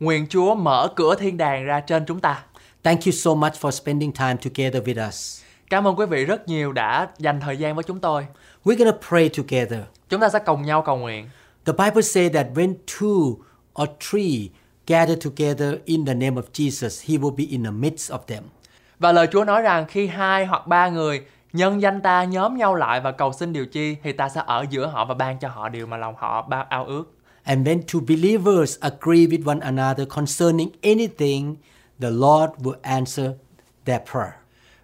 Nguyện Chúa mở cửa thiên đàng ra trên chúng ta. Thank you so much for spending time together with us. Cảm ơn quý vị rất nhiều đã dành thời gian với chúng tôi. We're going to pray together. Chúng ta sẽ cùng nhau cầu nguyện. The Bible says that when two or three gather together in the name of Jesus, he will be in the midst of them. Và lời Chúa nói rằng khi hai hoặc ba người nhân danh ta nhóm nhau lại và cầu xin điều chi thì ta sẽ ở giữa họ và ban cho họ điều mà lòng họ bao ao ước. And when two believers agree with one another concerning anything, the Lord will answer their prayer.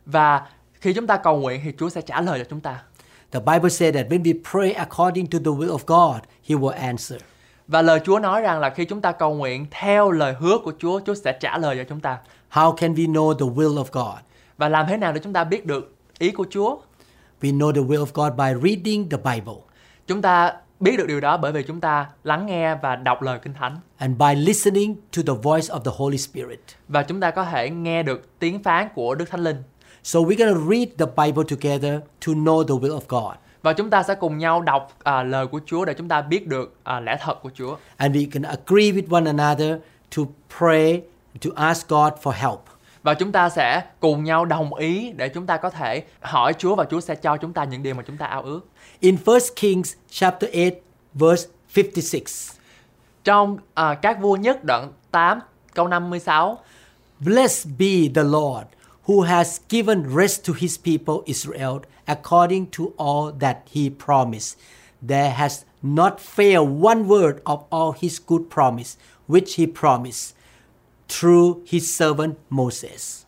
Và khi chúng ta cầu nguyện thì Chúa sẽ trả lời cho chúng ta. The Bible says that when we pray according to the will of God, he will answer. Và lời Chúa nói rằng là khi chúng ta cầu nguyện theo lời hứa của Chúa, Chúa sẽ trả lời cho chúng ta. How can we know the will of God? Và làm thế nào để chúng ta biết được ý của Chúa? We know the will of God by reading the Bible Chúng ta biết được điều đó bởi vì chúng ta lắng nghe và đọc lời Kinh Thánh. and by listening to the voice of the Holy Spirit. Và chúng ta có thể nghe được tiếng phán của Đức Thánh Linh. So we're going to read the Bible together to know the will of God. Và chúng ta sẽ cùng nhau đọc à, lời của Chúa để chúng ta biết được à, lẽ thật của Chúa. And we can agree with one another to pray, to ask God for help. Và chúng ta sẽ cùng nhau đồng ý để chúng ta có thể hỏi Chúa và Chúa sẽ cho chúng ta những điều mà chúng ta ao ước. In 1 Kings chapter 8 verse 56. Trong à, các vua nhất đoạn 8 câu 56 Blessed be the Lord who has given rest to his people Israel according to all that he promised. There has not failed one word of all his good promise which he promised through his servant Moses.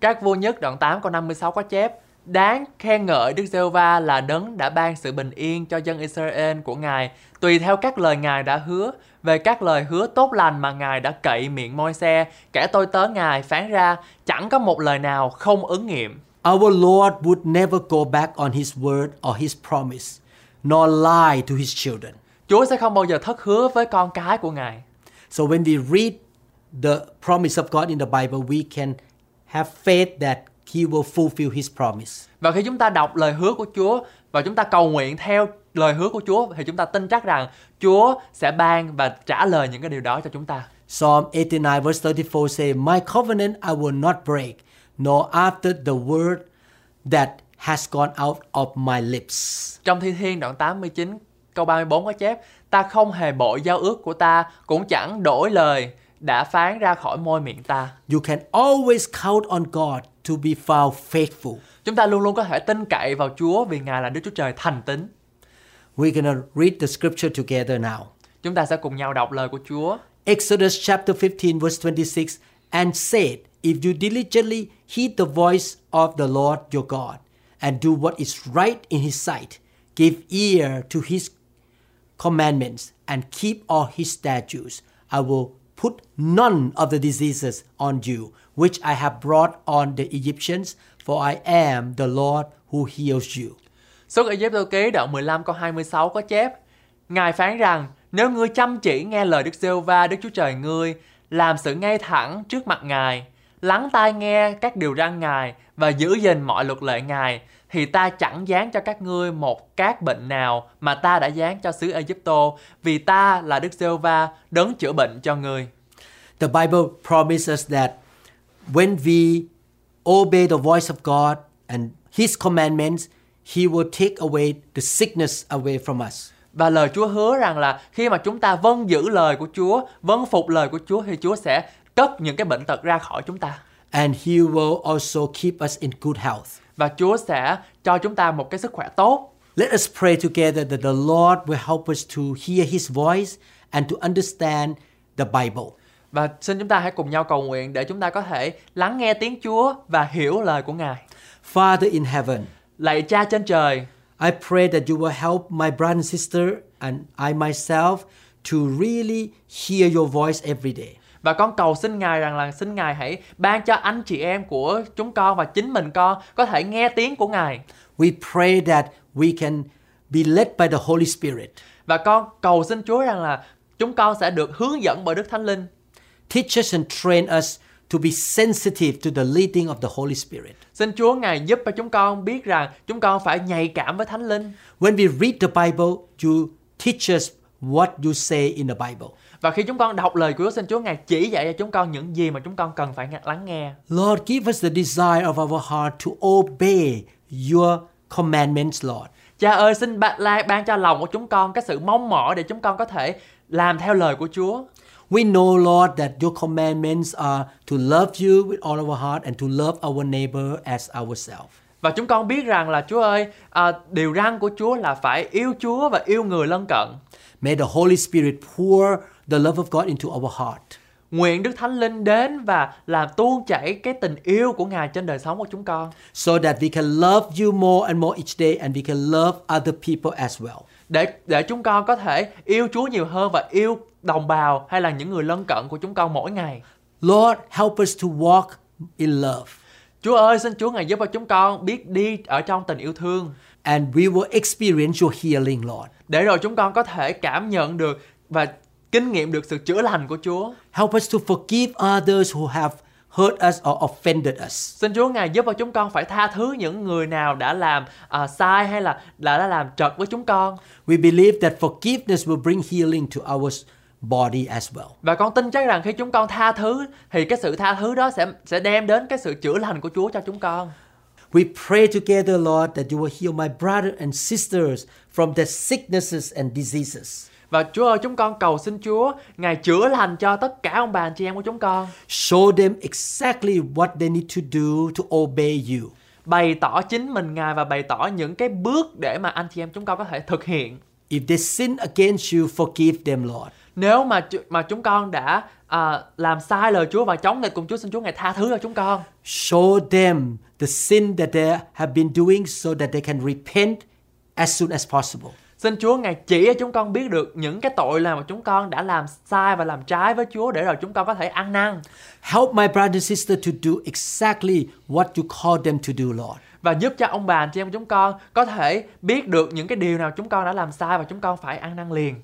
Các vua nhất đoạn 8 câu 56 có chép Đáng khen ngợi Đức giê va là đấng đã ban sự bình yên cho dân Israel của Ngài. Tùy theo các lời Ngài đã hứa về các lời hứa tốt lành mà Ngài đã cậy miệng môi xe kẻ tôi tớ Ngài phán ra chẳng có một lời nào không ứng nghiệm. Our Lord would never go back on his word or his promise, nor lie to his children. Chúa sẽ không bao giờ thất hứa với con cái của Ngài. So when we read the promise of God in the Bible, we can have faith that he will fulfill his promise. Và khi chúng ta đọc lời hứa của Chúa và chúng ta cầu nguyện theo lời hứa của Chúa thì chúng ta tin chắc rằng Chúa sẽ ban và trả lời những cái điều đó cho chúng ta. Psalm 89 verse 34 say, My covenant I will not break, nor after the word that has gone out of my lips. Trong Thi Thiên đoạn 89 câu 34 có chép Ta không hề bội giao ước của ta cũng chẳng đổi lời đã phán ra khỏi môi miệng ta. You can always count on God to be found faithful. Chúng ta luôn luôn có thể tin cậy vào Chúa vì Ngài là Đức Chúa Trời thành tín. We're going to read the scripture together now. Chúng ta sẽ cùng nhau đọc lời của Chúa. Exodus chapter 15 verse 26 and said, If you diligently heed the voice of the Lord your God and do what is right in his sight, give ear to his commandments and keep all his statutes, I will put none of the diseases on you which I have brought on the Egyptians, for I am the Lord who heals you. Xuất Ai Cập ký đoạn 15 câu 26 có chép Ngài phán rằng nếu ngươi chăm chỉ nghe lời Đức giê va Đức Chúa Trời ngươi làm sự ngay thẳng trước mặt Ngài lắng tai nghe các điều răn Ngài và giữ gìn mọi luật lệ Ngài thì ta chẳng dán cho các ngươi một các bệnh nào mà ta đã dán cho xứ Egypto vì ta là Đức giê va đấng chữa bệnh cho ngươi. The Bible promises that when we obey the voice of God and His commandments, He will take away the sickness away from us. Và lời Chúa hứa rằng là khi mà chúng ta vâng giữ lời của Chúa, vâng phục lời của Chúa thì Chúa sẽ cất những cái bệnh tật ra khỏi chúng ta. And He will also keep us in good health. Và Chúa sẽ cho chúng ta một cái sức khỏe tốt. Let us pray together that the Lord will help us to hear His voice and to understand the Bible. Và xin chúng ta hãy cùng nhau cầu nguyện để chúng ta có thể lắng nghe tiếng Chúa và hiểu lời của Ngài. Father in heaven, Lạy Cha trên trời, I pray that you will help my brother and sister and I myself to really hear your voice every day. Và con cầu xin Ngài rằng là xin Ngài hãy ban cho anh chị em của chúng con và chính mình con có thể nghe tiếng của Ngài. We pray that we can be led by the Holy Spirit. Và con cầu xin Chúa rằng là chúng con sẽ được hướng dẫn bởi Đức Thánh Linh. Teach us and train us to be sensitive to the leading of the Holy Spirit. Xin Chúa Ngài giúp cho chúng con biết rằng chúng con phải nhạy cảm với Thánh Linh. When we read the Bible, you teach us what you say in the Bible. Và khi chúng con đọc lời Chúa, xin Chúa Ngài chỉ dạy cho chúng con những gì mà chúng con cần phải lắng nghe. Lord, give us the desire of our heart to obey your commandments, Lord. Cha ơi, xin la ban cho lòng của chúng con cái sự mong mỏi để chúng con có thể làm theo lời của Chúa. We know, Lord, that your commandments are to love you with all our heart and to love our neighbor as ourselves. Và chúng con biết rằng là Chúa ơi, à, điều răn của Chúa là phải yêu Chúa và yêu người lân cận. May the Holy Spirit pour the love of God into our heart. Nguyện Đức Thánh Linh đến và làm tuôn chảy cái tình yêu của Ngài trên đời sống của chúng con. so that we can love you more and more each day and we can love other people as well. Để để chúng con có thể yêu Chúa nhiều hơn và yêu đồng bào hay là những người lân cận của chúng con mỗi ngày. Lord, help us to walk in love Chúa ơi, xin Chúa Ngài giúp cho chúng con biết đi ở trong tình yêu thương. and we will experience your healing, Lord. Để rồi chúng con có thể cảm nhận được và kinh nghiệm được sự chữa lành của Chúa. Help us to forgive others who have hurt us or offended us. Xin Chúa Ngài giúp cho chúng con phải tha thứ những người nào đã làm à, sai hay là đã, đã làm trật với chúng con. We believe that forgiveness will bring healing to our body as well. Và con tin chắc rằng khi chúng con tha thứ thì cái sự tha thứ đó sẽ sẽ đem đến cái sự chữa lành của Chúa cho chúng con. We pray together, Lord, that you will heal my brother and sisters from their sicknesses and diseases. Và Chúa ơi, chúng con cầu xin Chúa Ngài chữa lành cho tất cả ông bà anh chị em của chúng con. Show them exactly what they need to do to obey you. Bày tỏ chính mình Ngài và bày tỏ những cái bước để mà anh chị em chúng con có thể thực hiện. If they sin against you, forgive them, Lord. Nếu mà mà chúng con đã à, làm sai lời Chúa và chống nghịch cùng Chúa xin Chúa Ngài tha thứ cho chúng con. Show them the sin that they have been doing so that they can repent as soon as possible. Xin Chúa Ngài chỉ cho chúng con biết được những cái tội lầm mà chúng con đã làm sai và làm trái với Chúa để rồi chúng con có thể ăn năn. Help my brother and sister to do exactly what you call them to do, Lord. Và giúp cho ông bà anh chị em chúng con có thể biết được những cái điều nào chúng con đã làm sai và chúng con phải ăn năn liền.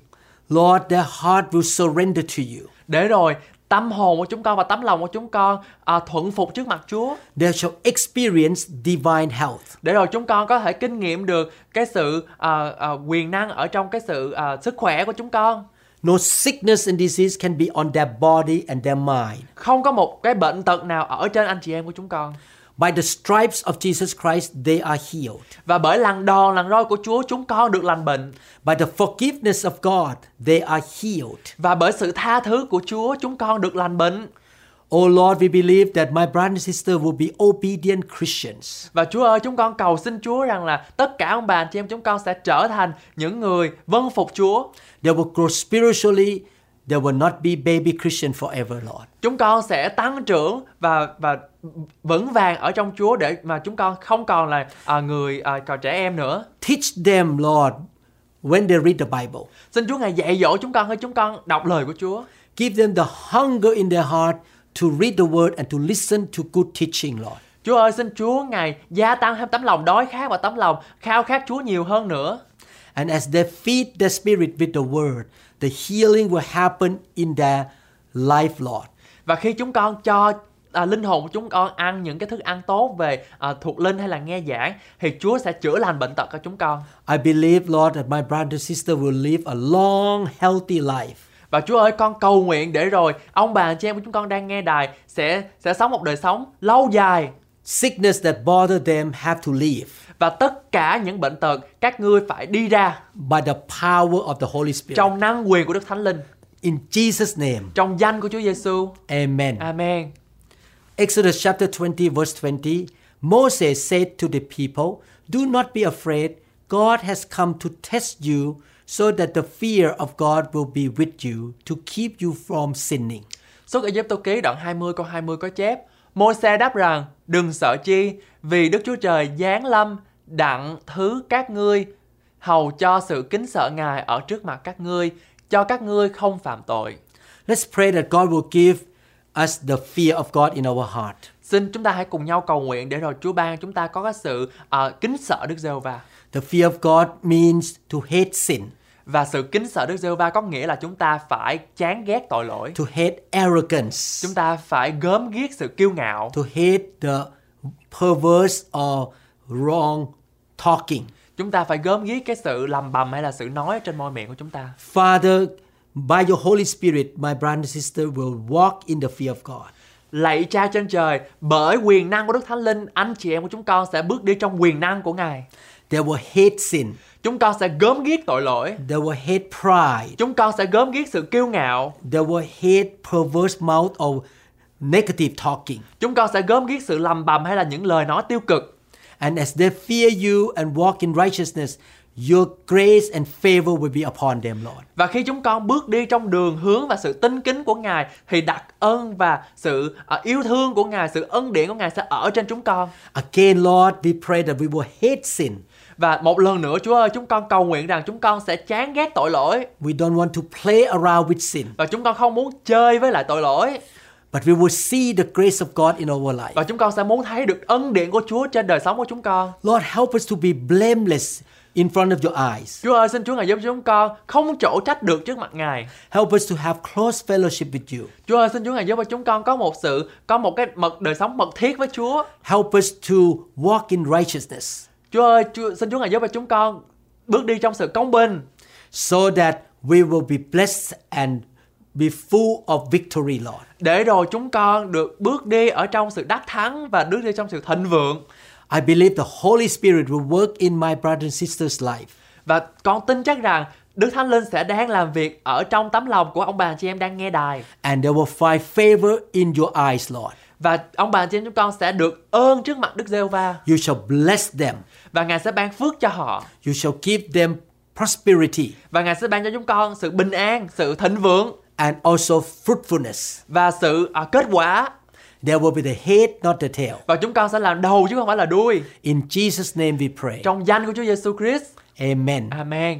Lord, their heart will surrender to you. Để rồi tâm hồn của chúng con và tấm lòng của chúng con à, thuận phục trước mặt Chúa. They shall experience divine health. Để rồi chúng con có thể kinh nghiệm được cái sự à, à, quyền năng ở trong cái sự à, sức khỏe của chúng con. No sickness and disease can be on their body and their mind. Không có một cái bệnh tật nào ở trên anh chị em của chúng con. By the stripes of Jesus Christ, they are healed. Và bởi lần đòn lần roi của Chúa chúng con được lành bệnh. By the forgiveness of God, they are healed. Và bởi sự tha thứ của Chúa chúng con được lành bệnh. Oh Lord, we believe that my brother and sister will be obedient Christians. Và Chúa ơi chúng con cầu xin Chúa rằng là tất cả ông bà anh chị em chúng con sẽ trở thành những người vâng phục Chúa. They will grow spiritually. They will not be baby Christian forever, Lord. Chúng con sẽ tăng trưởng và và vững vàng ở trong Chúa để mà chúng con không còn là à, người à, còn trẻ em nữa. Teach them, Lord, when they read the Bible. Xin Chúa ngài dạy dỗ chúng con khi chúng con đọc lời của Chúa. Give them the hunger in their heart to read the word and to listen to good teaching, Lord. Chúa ơi xin Chúa ngài gia tăng thêm tấm lòng đói khát và tấm lòng khao khát Chúa nhiều hơn nữa. And as they feed their spirit with the word, the healing will happen in their life, Lord. Và khi chúng con cho à, linh hồn của chúng con ăn những cái thức ăn tốt về à, thuộc linh hay là nghe giảng thì Chúa sẽ chữa lành bệnh tật cho chúng con. I believe, Lord, that my brother and sister will live a long, healthy life. Và Chúa ơi con cầu nguyện để rồi ông bà anh chị em của chúng con đang nghe đài sẽ sẽ sống một đời sống lâu dài Sickness that bother them have to leave và tất cả những bệnh tật các ngươi phải đi ra by the power of the Holy Spirit. trong năng quyền của Đức Thánh Linh In Jesus' name, trong danh của Chúa Giêsu. amen. Amen. Exodus chapter 20, verse 20 Moses said to the people, Do not be afraid. God has come to test you so that the fear of God will be with you to keep you from sinning. Xuất Ai Cập ký đoạn 20 câu 20 có chép Môi-se đáp rằng đừng sợ chi vì Đức Chúa Trời giáng lâm đặng thứ các ngươi hầu cho sự kính sợ Ngài ở trước mặt các ngươi cho các ngươi không phạm tội. Let's pray that God will give us the fear of God in our heart. Xin chúng ta hãy cùng nhau cầu nguyện để rồi Chúa ban chúng ta có cái sự à, kính sợ Đức Giê-hô-va. The fear of God means to hate sin, Và sự kính sợ Đức Giê-hô-va có nghĩa là chúng ta phải chán ghét tội lỗi. to hate arrogance, Chúng ta phải gớm ghiếc sự kiêu ngạo. to hate the perverse or wrong talking. Chúng ta phải gớm ghiếc cái sự lầm bầm hay là sự nói trên môi miệng của chúng ta. Father, by your Holy Spirit, my brother and sister will walk in the fear of God. Lạy cha trên trời, bởi quyền năng của Đức Thánh Linh, anh chị em của chúng con sẽ bước đi trong quyền năng của Ngài. They will hate sin. Chúng con sẽ gớm ghiếc tội lỗi. They will hate pride. Chúng con sẽ gớm ghiếc sự kiêu ngạo. They will hate perverse mouth or negative talking. Chúng con sẽ gớm ghiếc sự lầm bầm hay là những lời nói tiêu cực. And as they fear you and walk in righteousness, your grace and favor will be upon them, Lord. Và khi chúng con bước đi trong đường hướng và sự tinh kính của Ngài thì đặc ơn và sự à, yêu thương của Ngài, sự ân điển của Ngài sẽ ở trên chúng con. Again, Lord, we pray that we will hate sin. Và một lần nữa Chúa ơi, chúng con cầu nguyện rằng chúng con sẽ chán ghét tội lỗi We don't want to play around with sin, và chúng con không muốn chơi với lại tội lỗi but we will see the grace of God in our life. và chúng con sẽ muốn thấy được ân điển của Chúa trên đời sống của chúng con. Lord, help us to be blameless in front of your eyes. Chúa ơi, xin Chúa Ngài giúp chúng con không chỗ trách được trước mặt Ngài. Help us to have close fellowship with you. Chúa ơi, xin Chúa Ngài giúp cho chúng con có một sự có một cái mật đời sống mật thiết với Chúa. Help us to walk in righteousness Chúa ơi, Chúa, xin Chúa Ngài giúp cho chúng con bước đi trong sự công bình so that we will be blessed and be full of victory, Lord. Để rồi chúng con được bước đi ở trong sự đắc thắng và bước đi trong sự thịnh vượng. I believe the Holy Spirit will work in my brother and sister's life. Và con tin chắc rằng Đức Thánh Linh sẽ đang làm việc ở trong tấm lòng của ông bà chị em đang nghe đài. and they will find favor in your eyes, Lord. Và ông bà chị em chúng con sẽ được ơn trước mặt Đức giê va You shall bless them. và Ngài sẽ ban phước cho họ You shall give them prosperity và Ngài sẽ ban cho chúng con sự bình an, sự thịnh vượng and also fruitfulness. và sự à, kết quả There will be the head, not the tail. và chúng con sẽ làm đầu chứ không phải là đuôi. In Jesus' name we pray. Trong danh của Chúa Giêsu Christ. Amen. Amen.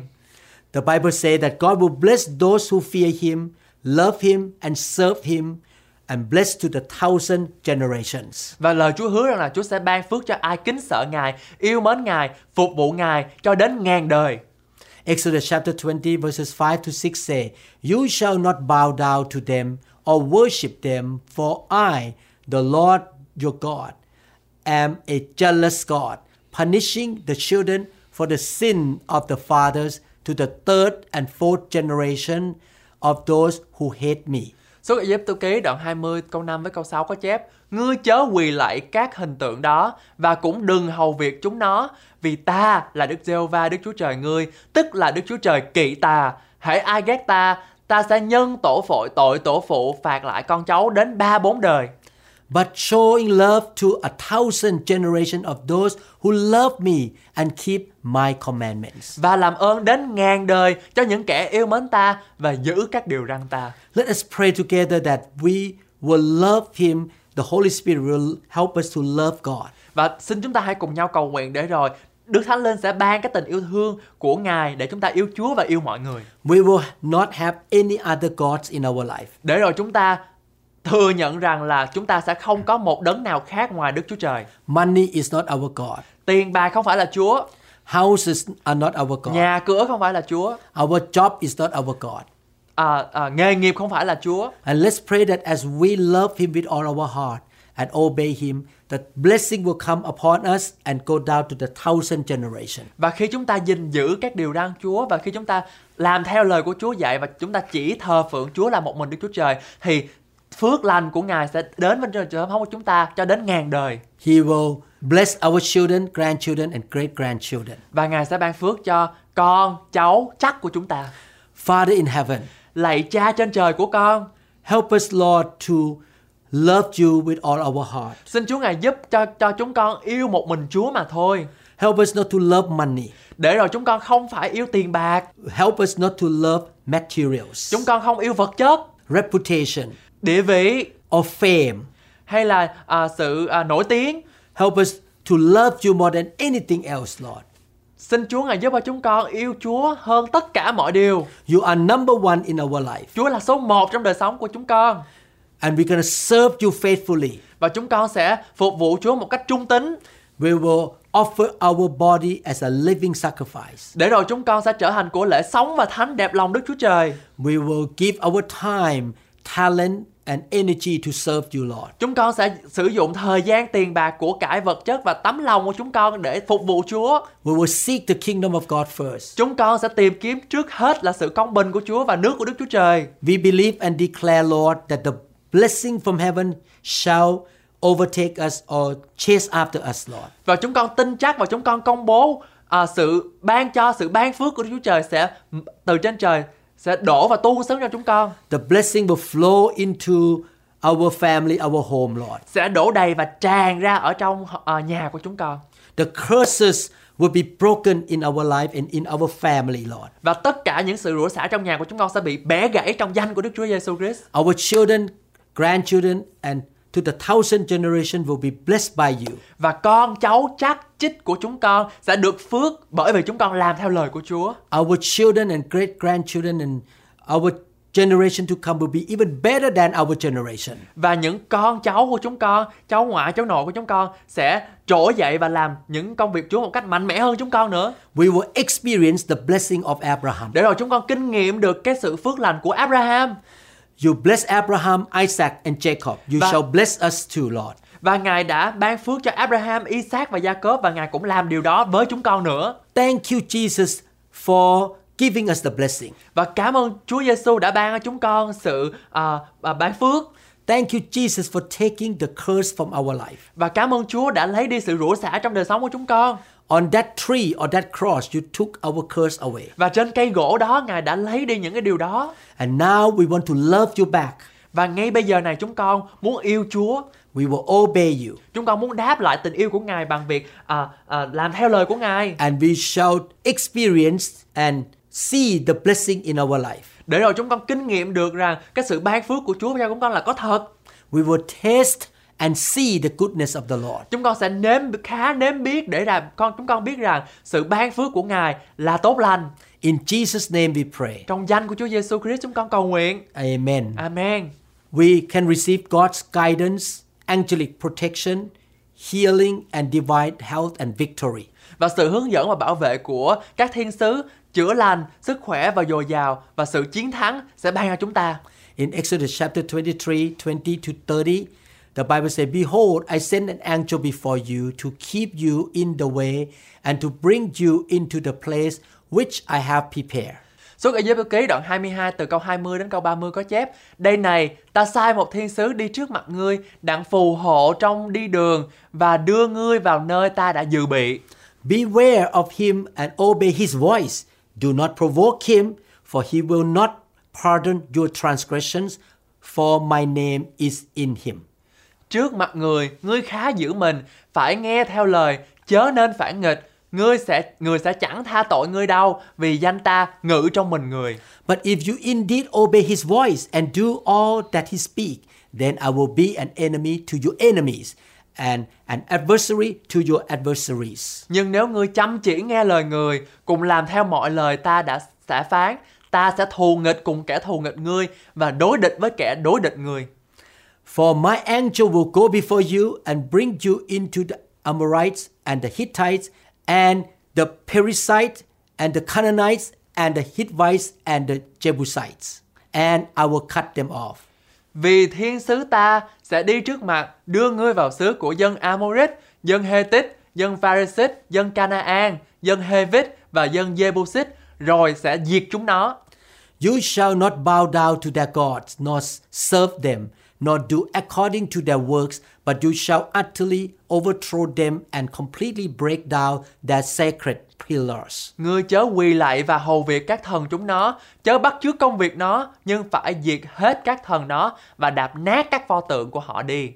The Bible says that God will bless those who fear Him, love Him, and serve Him, and bless to the thousand generations. Và lời Chúa hứa rằng là Chúa sẽ ban phước cho ai kính sợ Ngài, yêu mến Ngài, phục vụ Ngài cho đến ngàn đời. Exodus chapter 20, verses 5 to 6 say, You shall not bow down to them or worship them, for I, the Lord your God, am a jealous God, punishing the children for the sin of the fathers to the third and fourth generation of those who hate me. Số Ai Cập ký đoạn 20 câu 5 với câu 6 có chép, Ngươi chớ quỳ lạy các hình tượng đó và cũng đừng hầu việc chúng nó, vì ta là Đức giê va Đức Chúa Trời ngươi, tức là Đức Chúa Trời kỵ ta. Hãy ai ghét ta ta sẽ nhân tổ phội tội tổ phụ phạt lại con cháu đến ba bốn đời. But showing love to a thousand generation of those who love me and keep my commandments. và làm ơn đến ngàn đời cho những kẻ yêu mến ta và giữ các điều răn ta Let us pray together that we will love Him. The Holy Spirit will help us to love God. Và xin chúng ta hãy cùng nhau cầu nguyện để rồi Đức Thánh Linh sẽ ban cái tình yêu thương của Ngài để chúng ta yêu Chúa và yêu mọi người. We will not have any other gods in our life. Để rồi chúng ta thừa nhận rằng là chúng ta sẽ không có một đấng nào khác ngoài Đức Chúa Trời. Money is not our God. Tiền bạc không phải là Chúa, Houses are not our God. nhà cửa không phải là Chúa, Our job is not our God. à, à, nghề nghiệp không phải là Chúa. And let's pray that as we love Him with all our heart and obey Him, that blessing will come upon us and go down to the thousand generation. Và khi chúng ta gìn giữ các điều răn Chúa và khi chúng ta làm theo lời của Chúa dạy và chúng ta chỉ thờ phượng Chúa là một mình Đức Chúa Trời thì phước lành của Ngài sẽ đến bên trên trời của chúng ta cho đến ngàn đời. He will bless our children, grandchildren, and great grandchildren. Và Ngài sẽ ban phước cho con, cháu chắc của chúng ta. Father in heaven, Lạy cha trên trời của con, help us, Lord, to love you with all our heart. xin Chúa Ngài giúp cho cho chúng con yêu một mình Chúa mà thôi. Help us not to love money. Để rồi chúng con không phải yêu tiền bạc, Help us not to love materials, chúng con không yêu vật chất, reputation, địa vị or fame. hay là à, sự à, nổi tiếng. Help us to love you more than anything else, Lord. Xin Chúa Ngài giúp cho chúng con yêu Chúa hơn tất cả mọi điều. You are number one in our life. Chúa là số một trong đời sống của chúng con. and we're to serve you faithfully. và chúng con sẽ phục vụ Chúa một cách trung tín We will offer our body as a living sacrifice. để rồi chúng con sẽ trở thành của lễ sống và thánh đẹp lòng Đức Chúa Trời. We will give our time, talent, and energy to serve you, Lord. Chúng con sẽ sử dụng thời gian, tiền bạc, của cải vật chất và tấm lòng của chúng con để phục vụ Chúa. We will seek the kingdom of God first. Chúng con sẽ tìm kiếm trước hết là sự công bình của Chúa và nước của Đức Chúa Trời. We believe and declare, Lord, that the blessing from heaven shall overtake us or chase after us, Lord. Và chúng con tin chắc và chúng con công bố à, sự ban cho sự ban phước của Đức Chúa Trời sẽ từ trên trời sẽ đổ và tu sống cho chúng con The blessing will flow into our family, our home, Lord. sẽ đổ đầy và tràn ra ở trong à, nhà của chúng con The curses will be broken in our life and in our family, Lord. và tất cả những sự rủa xả trong nhà của chúng con sẽ bị bẻ gãy trong danh của Đức Chúa Giêsu Christ Our children, grandchildren, and to the thousand generation will be blessed by you. và con cháu chắc chích của chúng con sẽ được phước bởi vì chúng con làm theo lời của Chúa Our children and great grandchildren and our generation to come will be even better than our generation. và những con cháu của chúng con cháu ngoại cháu nội của chúng con sẽ trỗi dậy và làm những công việc Chúa một cách mạnh mẽ hơn chúng con nữa We will experience the blessing of Abraham. để rồi chúng con kinh nghiệm được cái sự phước lành của Abraham You bless Abraham, Isaac, and Jacob. You Và- shall bless us too, Lord. và Ngài đã ban phước cho Abraham, Isaac và Jacob và Ngài cũng làm điều đó với chúng con nữa. Thank you, Jesus, for giving us the blessing. Và cảm ơn Chúa Giêsu đã ban cho chúng con sự à, ban phước Thank you, Jesus, for taking the curse from our life. và cảm ơn Chúa đã lấy đi sự rủa xả trong đời sống của chúng con. On that tree or that cross, you took our curse away. Và trên cây gỗ đó Ngài đã lấy đi những cái điều đó. And now we want to love you back. Và ngay bây giờ này chúng con muốn yêu Chúa. We will obey you. Chúng con muốn đáp lại tình yêu của Ngài bằng việc à, à, làm theo lời của Ngài. And we shall experience and see the blessing in our life. Để rồi chúng con kinh nghiệm được rằng cái sự ban phước của Chúa cho chúng con là có thật. We will taste and see the goodness of the Lord. Chúng con sẽ nếm khá nếm biết để làm con chúng con biết rằng sự ban phước của Ngài là tốt lành. In Jesus' name we pray. Trong danh của Chúa Giêsu Christ chúng con cầu nguyện. Amen. Amen. We can receive God's guidance, angelic protection, healing, and divine health and victory. Và sự hướng dẫn và bảo vệ của các thiên sứ chữa lành, sức khỏe và dồi dào và sự chiến thắng sẽ ban cho chúng ta. In Exodus chapter 23, 20 to 30, the Bible says, Behold, I send an angel before you to keep you in the way and to bring you into the place which I have prepared. Suốt Ai Cập ký đoạn 22 từ câu 20 đến câu 30 có chép Đây này, ta sai một thiên sứ đi trước mặt ngươi, đặng phù hộ trong đi đường và đưa ngươi vào nơi ta đã dự bị. Beware of him and obey his voice. Do not provoke him, for he will not pardon your transgressions, for my name is in him. Trước mặt người, ngươi khá giữ mình, phải nghe theo lời, chớ nên phản nghịch. Ngươi sẽ người sẽ chẳng tha tội ngươi đâu, vì danh ta ngự trong mình người. But if you indeed obey his voice and do all that he speak, then I will be an enemy to your enemies and an adversary to your adversaries. Nhưng nếu ngươi chăm chỉ nghe lời người, cùng làm theo mọi lời ta đã xả phán, ta sẽ thù nghịch cùng kẻ thù nghịch ngươi và đối địch với kẻ đối địch người. For my angel will go before you and bring you into the Amorites and the Hittites and the Perizzites and the Canaanites and the Hittites and the Jebusites, and I will cut them off. Vì thiên sứ ta sẽ đi trước mặt đưa ngươi vào xứ của dân Amorit, dân Hethit, dân Pharisít, dân Canaan, dân Hevit và dân Jebusit, rồi sẽ diệt chúng nó. You shall not bow down to their gods, nor serve them, nor do according to their works, but you shall utterly overthrow them and completely break down their sacred pillars. Ngươi chớ quỳ lạy và hầu việc các thần chúng nó, chớ bắt chước công việc nó, nhưng phải diệt hết các thần nó và đạp nát các pho tượng của họ đi.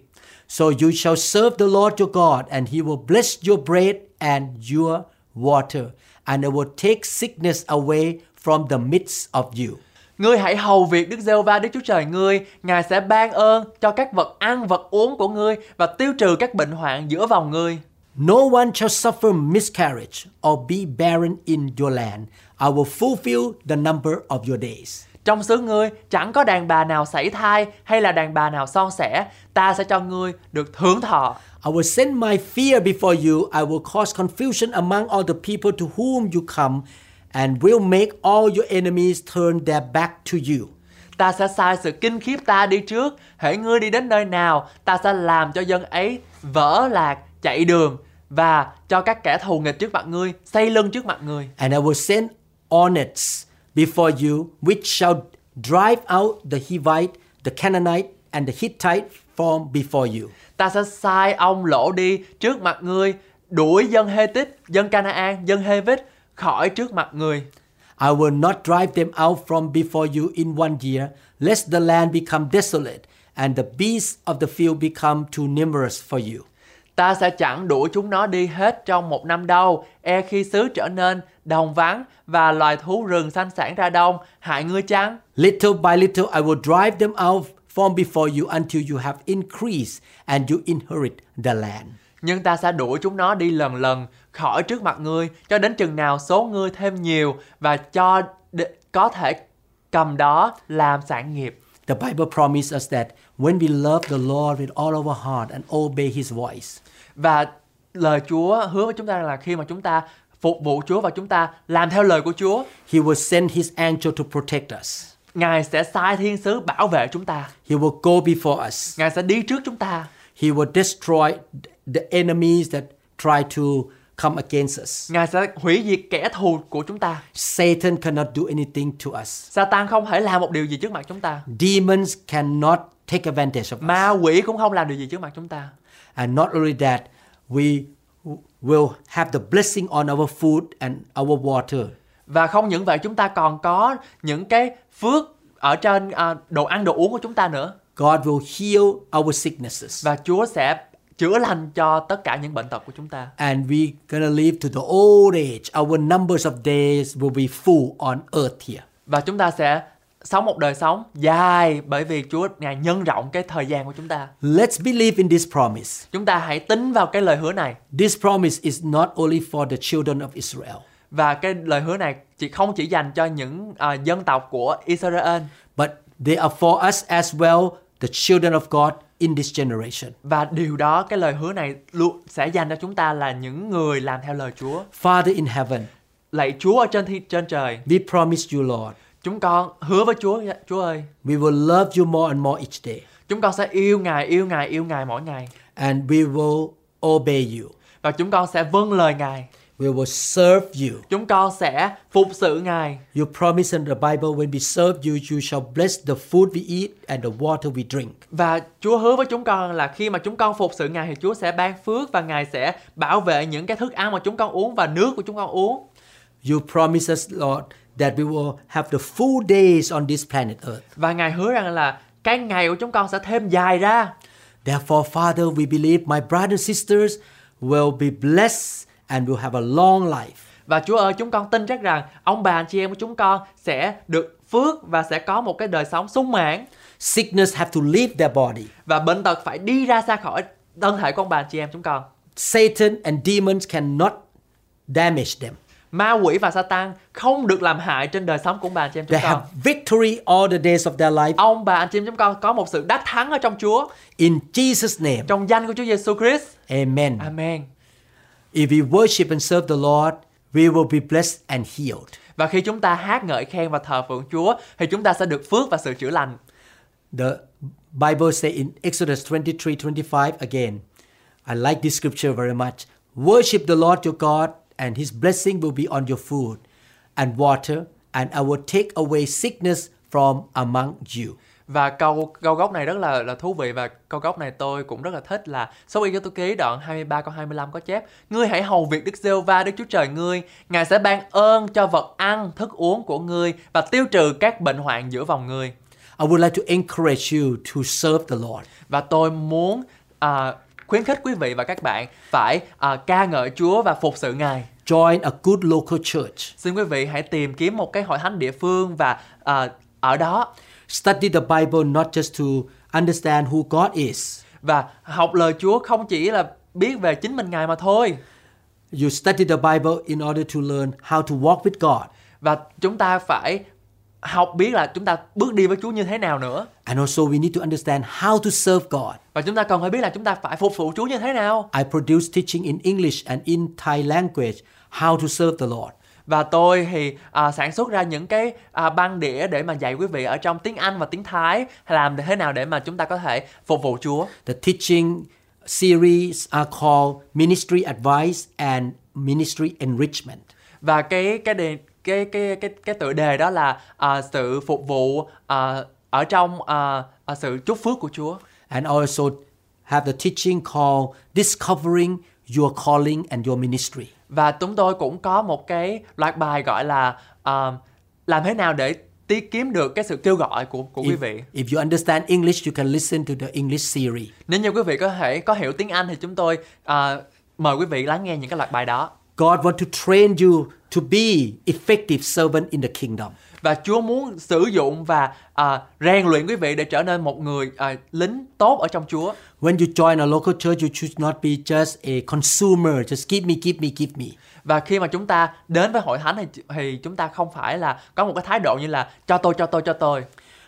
So you shall serve the Lord your God, and he will bless your bread and your water, and it will take sickness away from the midst of you. Ngươi hãy hầu việc Đức giê va Đức Chúa Trời ngươi, Ngài sẽ ban ơn cho các vật ăn, vật uống của ngươi và tiêu trừ các bệnh hoạn giữa vòng ngươi. No one shall suffer miscarriage or be barren in your land. I will fulfill the number of your days. trong xứ ngươi chẳng có đàn bà nào sảy thai hay là đàn bà nào son sẻ, ta sẽ cho ngươi được thưởng thọ. I will send my fear before you. I will cause confusion among all the people to whom you come, and will make all your enemies turn their back to you. Ta sẽ sai sự kinh khiếp ta đi trước, hễ ngươi đi đến nơi nào, ta sẽ làm cho dân ấy vỡ lạc, chạy đường và cho các kẻ thù nghịch trước mặt ngươi, xây lưng trước mặt ngươi. And I will send hornets before you, which shall drive out the Hivite, the Canaanite, and the Hittite from before you. Ta sẽ sai ông lỗ đi trước mặt ngươi, đuổi dân Hê Tích, dân Canaan, dân Hê Vít khỏi trước mặt người. I will not drive them out from before you in one year, lest the land become desolate, and the beasts of the field become too numerous for you. Ta sẽ chẳng đuổi chúng nó đi hết trong một năm đâu, e khi xứ trở nên đồng vắng và loài thú rừng sanh sản ra đông, hại ngươi chăng? Little by little I will drive them out from before you until you have increased and you inherit the land. Nhưng ta sẽ đuổi chúng nó đi lần lần khỏi trước mặt ngươi cho đến chừng nào số ngươi thêm nhiều và cho có thể cầm đó làm sản nghiệp. The Bible promises us that when we love the Lord with all our heart and obey His voice, Và lời Chúa hứa với chúng ta là khi mà chúng ta phục vụ Chúa và chúng ta làm theo lời của Chúa, He will send His angel to protect us. Ngài sẽ sai thiên sứ bảo vệ chúng ta. He will go before us. Ngài sẽ đi trước chúng ta. He will destroy the enemies that try to come against us. Ngài sẽ hủy diệt kẻ thù của chúng ta. Satan cannot do anything to us. Satan không thể làm một điều gì trước mặt chúng ta. Demons cannot take advantage of us. Ma quỷ cũng không làm điều gì trước mặt chúng ta. And not only that, we will have the blessing on our food and our water. Và không những vậy chúng ta còn có những cái phước ở trên à, đồ ăn đồ uống của chúng ta nữa. God will heal our sicknesses. Và Chúa sẽ chữa lành cho tất cả những bệnh tật của chúng ta. And we're gonna live to the old age. Our numbers of days will be full on earth here. Và chúng ta sẽ sống một đời sống dài bởi vì Chúa Ngài nhân rộng cái thời gian của chúng ta. Let's believe in this promise. Chúng ta hãy tính vào cái lời hứa này. This promise is not only for the children of Israel, Và cái lời hứa này chỉ không chỉ dành cho những à, dân tộc của Israel but they are for us as well, the children of God in this generation. và điều đó cái lời hứa này luôn sẽ dành cho chúng ta là những người làm theo lời Chúa. Father in heaven, Lạy Chúa ở trên thi, trên trời, we promise you, Lord, chúng con hứa với Chúa, Chúa ơi, we will love you more and more each day, chúng con sẽ yêu Ngài, yêu Ngài, yêu Ngài mỗi ngày and we will obey you. và chúng con sẽ vâng lời Ngài. We will serve you. Chúng con sẽ phục sự Ngài. You promise in the Bible when we serve you, you shall bless the food we eat and the water we drink. Và Chúa hứa với chúng con là khi mà chúng con phục sự Ngài thì Chúa sẽ ban phước và Ngài sẽ bảo vệ những cái thức ăn mà chúng con uống và nước của chúng con uống. You promise us, Lord, that we will have the full days on this planet Earth. Và Ngài hứa rằng là cái ngày của chúng con sẽ thêm dài ra. Therefore, Father, we believe my brothers and sisters will be blessed and will have a long life. Và Chúa ơi, chúng con tin chắc rằng ông bà anh chị em của chúng con sẽ được phước và sẽ có một cái đời sống sung mãn Sickness have to leave their body. và bệnh tật phải đi ra xa khỏi thân thể của ông bà anh chị em chúng con. Satan and demons cannot damage them. Ma quỷ và Satan không được làm hại trên đời sống của ông bà anh chị em chúng They con. have victory all the days of their life. Ông bà anh chị em chúng con có một sự đắc thắng ở trong Chúa, In Jesus' name, trong danh của Chúa Giêsu Christ. amen. Amen. If we worship and serve the Lord, we will be blessed and healed. Và khi chúng ta hát ngợi khen và thờ phượng Chúa thì chúng ta sẽ được phước và sự chữa lành. The Bible say in Exodus 23 25 again. I like this scripture very much. Worship the Lord your God, and his blessing will be on your food and water, and I will take away sickness from among you. Và câu câu gốc này rất là là thú vị và câu gốc này tôi cũng rất là thích là số y tô ký đoạn 23 câu 25 có chép Ngươi hãy hầu việc Đức giê va Đức Chúa Trời ngươi Ngài sẽ ban ơn cho vật ăn, thức uống của ngươi và tiêu trừ các bệnh hoạn giữa vòng ngươi I would like to encourage you to serve the Lord. Và tôi muốn à, khuyến khích quý vị và các bạn phải à, ca ngợi Chúa và phục sự Ngài Join a good local church. Xin quý vị hãy tìm kiếm một cái hội thánh địa phương và à, ở đó Study the Bible not just to understand who God is. và học lời Chúa không chỉ là biết về chính mình Ngài mà thôi You study the Bible in order to learn how to walk with God. và chúng ta phải học biết là chúng ta bước đi với Chúa như thế nào nữa. And also, we need to understand how to serve God. Và chúng ta cần phải biết là chúng ta phải phục vụ Chúa như thế nào. I produce teaching in English and in Thai language how to serve the Lord. Và tôi thì à, sản xuất ra những cái à, băng đĩa để mà dạy quý vị ở trong tiếng Anh và tiếng Thái làm thế nào để mà chúng ta có thể phục vụ Chúa. The teaching series are called Ministry Advice and Ministry Enrichment. Và cái cái đề cái cái cái cái tựa đề đó là à, sự phục vụ à, ở trong à, à, sự chúc phước của Chúa. And also have the teaching called Discovering Your Calling and Your Ministry. Và chúng tôi cũng có một cái loạt bài gọi là à, làm thế nào để tìm kiếm được cái sự kêu gọi của của quý If, vị. if you understand English, you can listen to the English series. Nếu như quý vị có thể có hiểu tiếng Anh thì chúng tôi à, mời quý vị lắng nghe những cái loạt bài đó. God want to train you to be effective servant in the kingdom. Và Chúa muốn sử dụng và à, rèn luyện quý vị để trở nên một người à, lính tốt ở trong Chúa. When you join a local church, you should not be just a consumer, just give me, give me, give me. Và khi mà chúng ta đến với hội thánh thì thì chúng ta không phải là có một cái thái độ như là cho tôi cho tôi cho tôi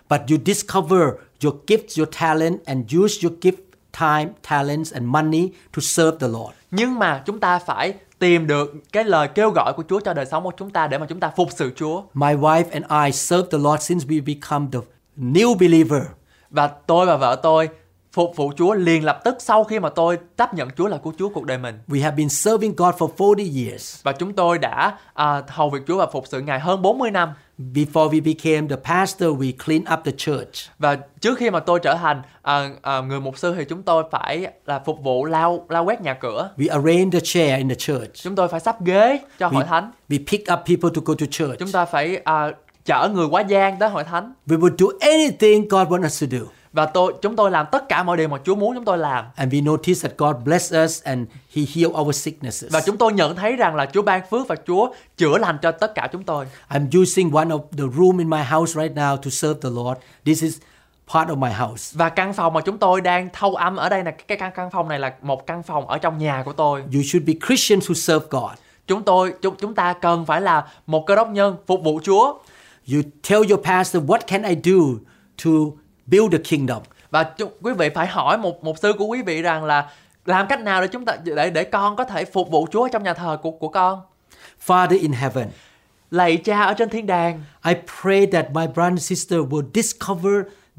But you discover your gifts, your talent, and use your gift, time, talents, and money to serve the Lord. nhưng mà chúng ta phải tìm được cái lời kêu gọi của Chúa cho đời sống của chúng ta để mà chúng ta phục sự Chúa. My wife and I serve the Lord since we become the new believer. Và tôi và vợ tôi phục vụ Chúa liền lập tức sau khi mà tôi chấp nhận Chúa là cứu Chúa cuộc đời mình. We have been serving God for 40 years. Và chúng tôi đã à, hầu việc Chúa và phục sự Ngài hơn 40 năm. Before we became the pastor, we cleaned up the church. Và trước khi mà tôi trở thành à, à, người mục sư thì chúng tôi phải là phục vụ lau lau quét nhà cửa. We arranged the chair in the church. Chúng tôi phải sắp ghế cho hội We, thánh. we pick up people to go to church. Chúng ta phải à, chở người quá gian tới hội thánh. We would do anything God wants us to do. Và tôi chúng tôi làm tất cả mọi điều mà Chúa muốn chúng tôi làm. And we notice that God bless us and He heal our sicknesses. Và chúng tôi nhận thấy rằng là Chúa ban phước và Chúa chữa lành cho tất cả chúng tôi. I'm using one of the room in my house right now to serve the Lord. This is part of my house. Và căn phòng mà chúng tôi đang thâu âm ở đây là cái căn căn phòng này là một căn phòng ở trong nhà của tôi. You should be Christians who serve God. Chúng tôi chúng chúng ta cần phải là một cơ đốc nhân phục vụ Chúa You tell your pastor, what can I do to build the kingdom? và quý vị phải hỏi một một sư của quý vị rằng là làm cách nào để chúng ta để để con có thể phục vụ Chúa trong nhà thờ của của con. Father in heaven, Lạy Cha ở trên thiên đàng, I pray that my brother and sister will discover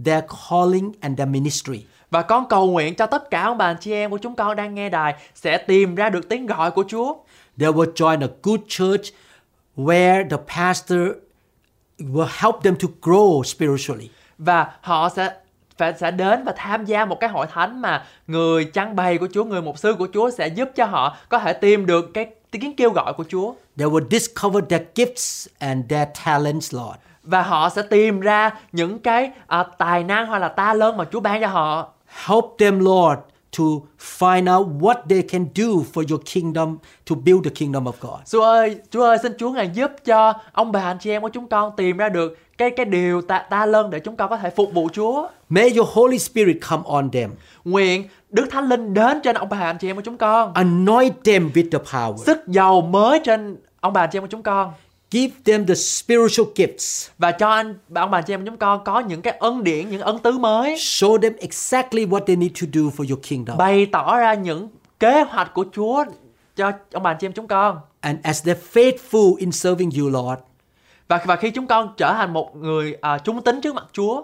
their calling and their ministry. Và con cầu nguyện cho tất cả ông bà chị em của chúng con đang nghe đài sẽ tìm ra được tiếng gọi của Chúa. They will join a good church where the pastor will help them to grow spiritually. Và họ sẽ phải sẽ đến và tham gia một cái hội thánh mà người trang bày của Chúa, người mục sư của Chúa sẽ giúp cho họ có thể tìm được cái tiếng kêu gọi của Chúa. They will discover their gifts and their talents, Lord. Và họ sẽ tìm ra những cái à, tài năng hoặc là ta lơn mà Chúa ban cho họ. Help them, Lord, to find out what they can do for your kingdom to build the kingdom of God. Chúa ơi, Chúa ơi, xin Chúa ngài giúp cho ông bà anh chị em của chúng con tìm ra được cái cái điều ta ta lơn để chúng con có thể phục vụ Chúa. May your Holy Spirit come on them. Nguyện Đức Thánh Linh đến trên ông bà anh chị em của chúng con. Anoint them with the power. Sức dầu mới trên ông bà anh chị em của chúng con. Give them the spiritual gifts. Và cho anh ông bà chị em chúng con có những cái ân điển, những ân tứ mới. Show them exactly what they need to do for your kingdom. Bày tỏ ra những kế hoạch của Chúa cho ông bà chị em chúng con. And as they're faithful in serving you, Lord, Và và khi chúng con trở thành một người à, trung tín trước mặt Chúa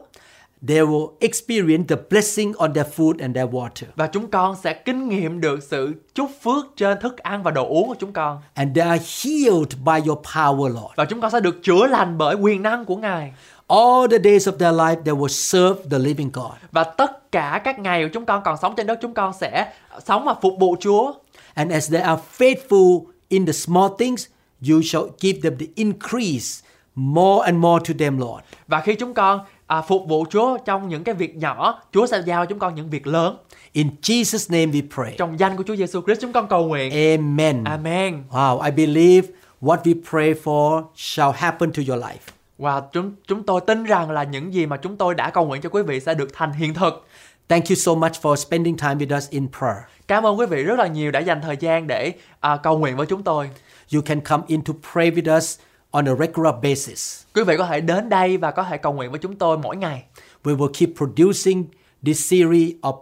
they will experience the blessing on their food and their water. và chúng con sẽ kinh nghiệm được sự chúc phước trên thức ăn và đồ uống của chúng con. And they are healed by your power, Lord. Và chúng con sẽ được chữa lành bởi quyền năng của Ngài. All the days of their life, they will serve the living God. Và tất cả các ngày của chúng con còn sống trên đất chúng con sẽ sống và phục vụ Chúa. And as they are faithful in the small things, you shall give them the increase more and more to them, Lord. Và khi chúng con à, phục vụ Chúa trong những cái việc nhỏ, Chúa sẽ giao chúng con những việc lớn. In Jesus' name we pray. Trong danh của Chúa Giêsu Christ chúng con cầu nguyện. Amen. Amen. Wow, I believe what we pray for shall happen to your life. Và chúng chúng tôi tin rằng là những gì mà chúng tôi đã cầu nguyện cho quý vị sẽ được thành hiện thực. Thank you so much for spending time with us in prayer. Cảm ơn quý vị rất là nhiều đã dành thời gian để à, cầu nguyện với chúng tôi. You can come in to pray with us on a regular basis. Quý vị có thể đến đây và có thể cầu nguyện với chúng tôi mỗi ngày. We will keep producing this series of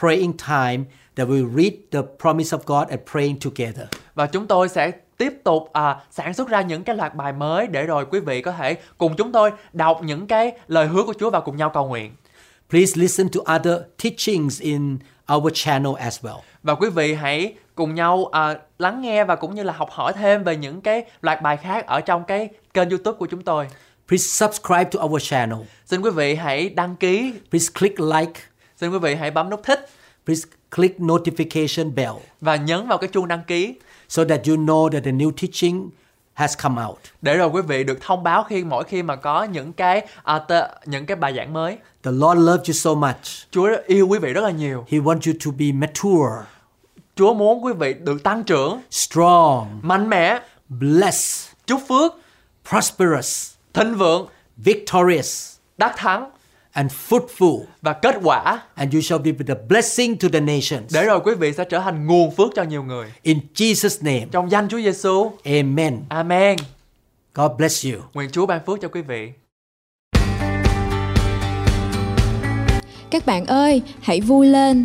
praying time that we read the promise of God and praying together. Và chúng tôi sẽ tiếp tục à, sản xuất ra những cái loạt bài mới để rồi quý vị có thể cùng chúng tôi đọc những cái lời hứa của Chúa và cùng nhau cầu nguyện. Please listen to other teachings in our channel as well. Và quý vị hãy cùng nhau à, lắng nghe và cũng như là học hỏi thêm về những cái loạt bài khác ở trong cái kênh YouTube của chúng tôi. Please subscribe to our channel. Xin quý vị hãy đăng ký, Please click like. xin quý vị hãy bấm nút thích Please click notification bell và nhấn vào cái chuông đăng ký so that you know that the new teaching has come out. để rồi quý vị được thông báo khi mỗi khi mà có những cái à, tê, những cái bài giảng mới. The Lord loves you so much. Chúa yêu quý vị rất là nhiều. He wants you to be mature, Chúa muốn quý vị được tăng trưởng, strong, mạnh mẽ, blessed, chúc phước, prosperous, thịnh vượng, victorious, đắc thắng and fruitful. và kết quả And you shall be the blessing to the nations. để rồi quý vị sẽ trở thành nguồn phước cho nhiều người. In Jesus' name, Trong danh Chúa Giêsu. amen. Amen. God bless you. Nguyện Chúa ban phước cho quý vị. Các bạn ơi, hãy vui lên,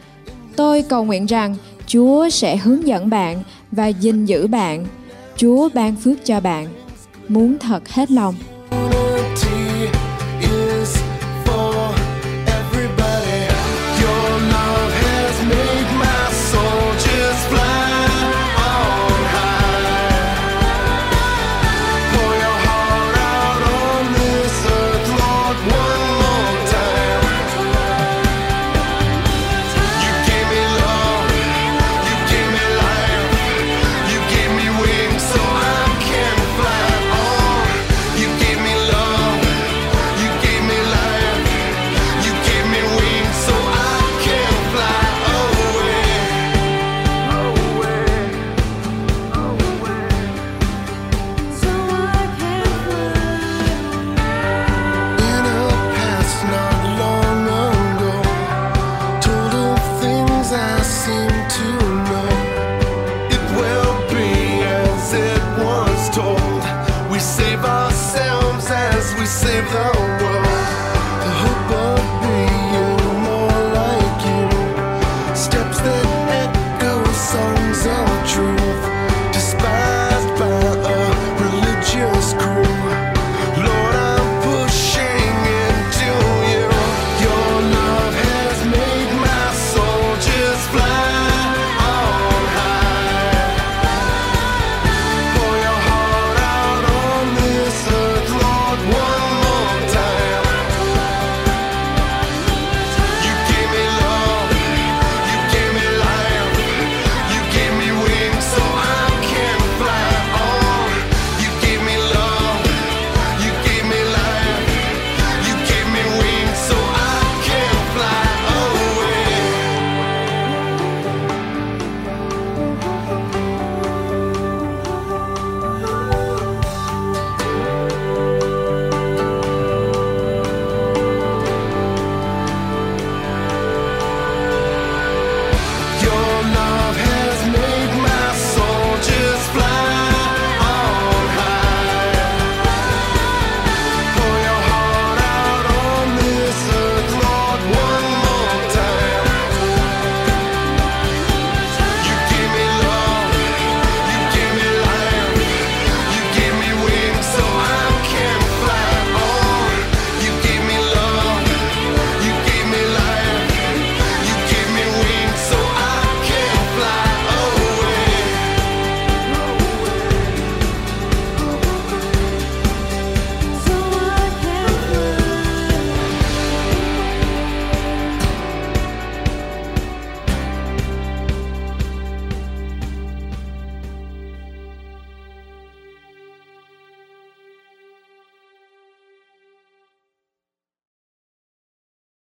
Tôi cầu nguyện rằng Chúa sẽ hướng dẫn bạn và gìn giữ bạn. Chúa ban phước cho bạn. Muốn thật hết lòng.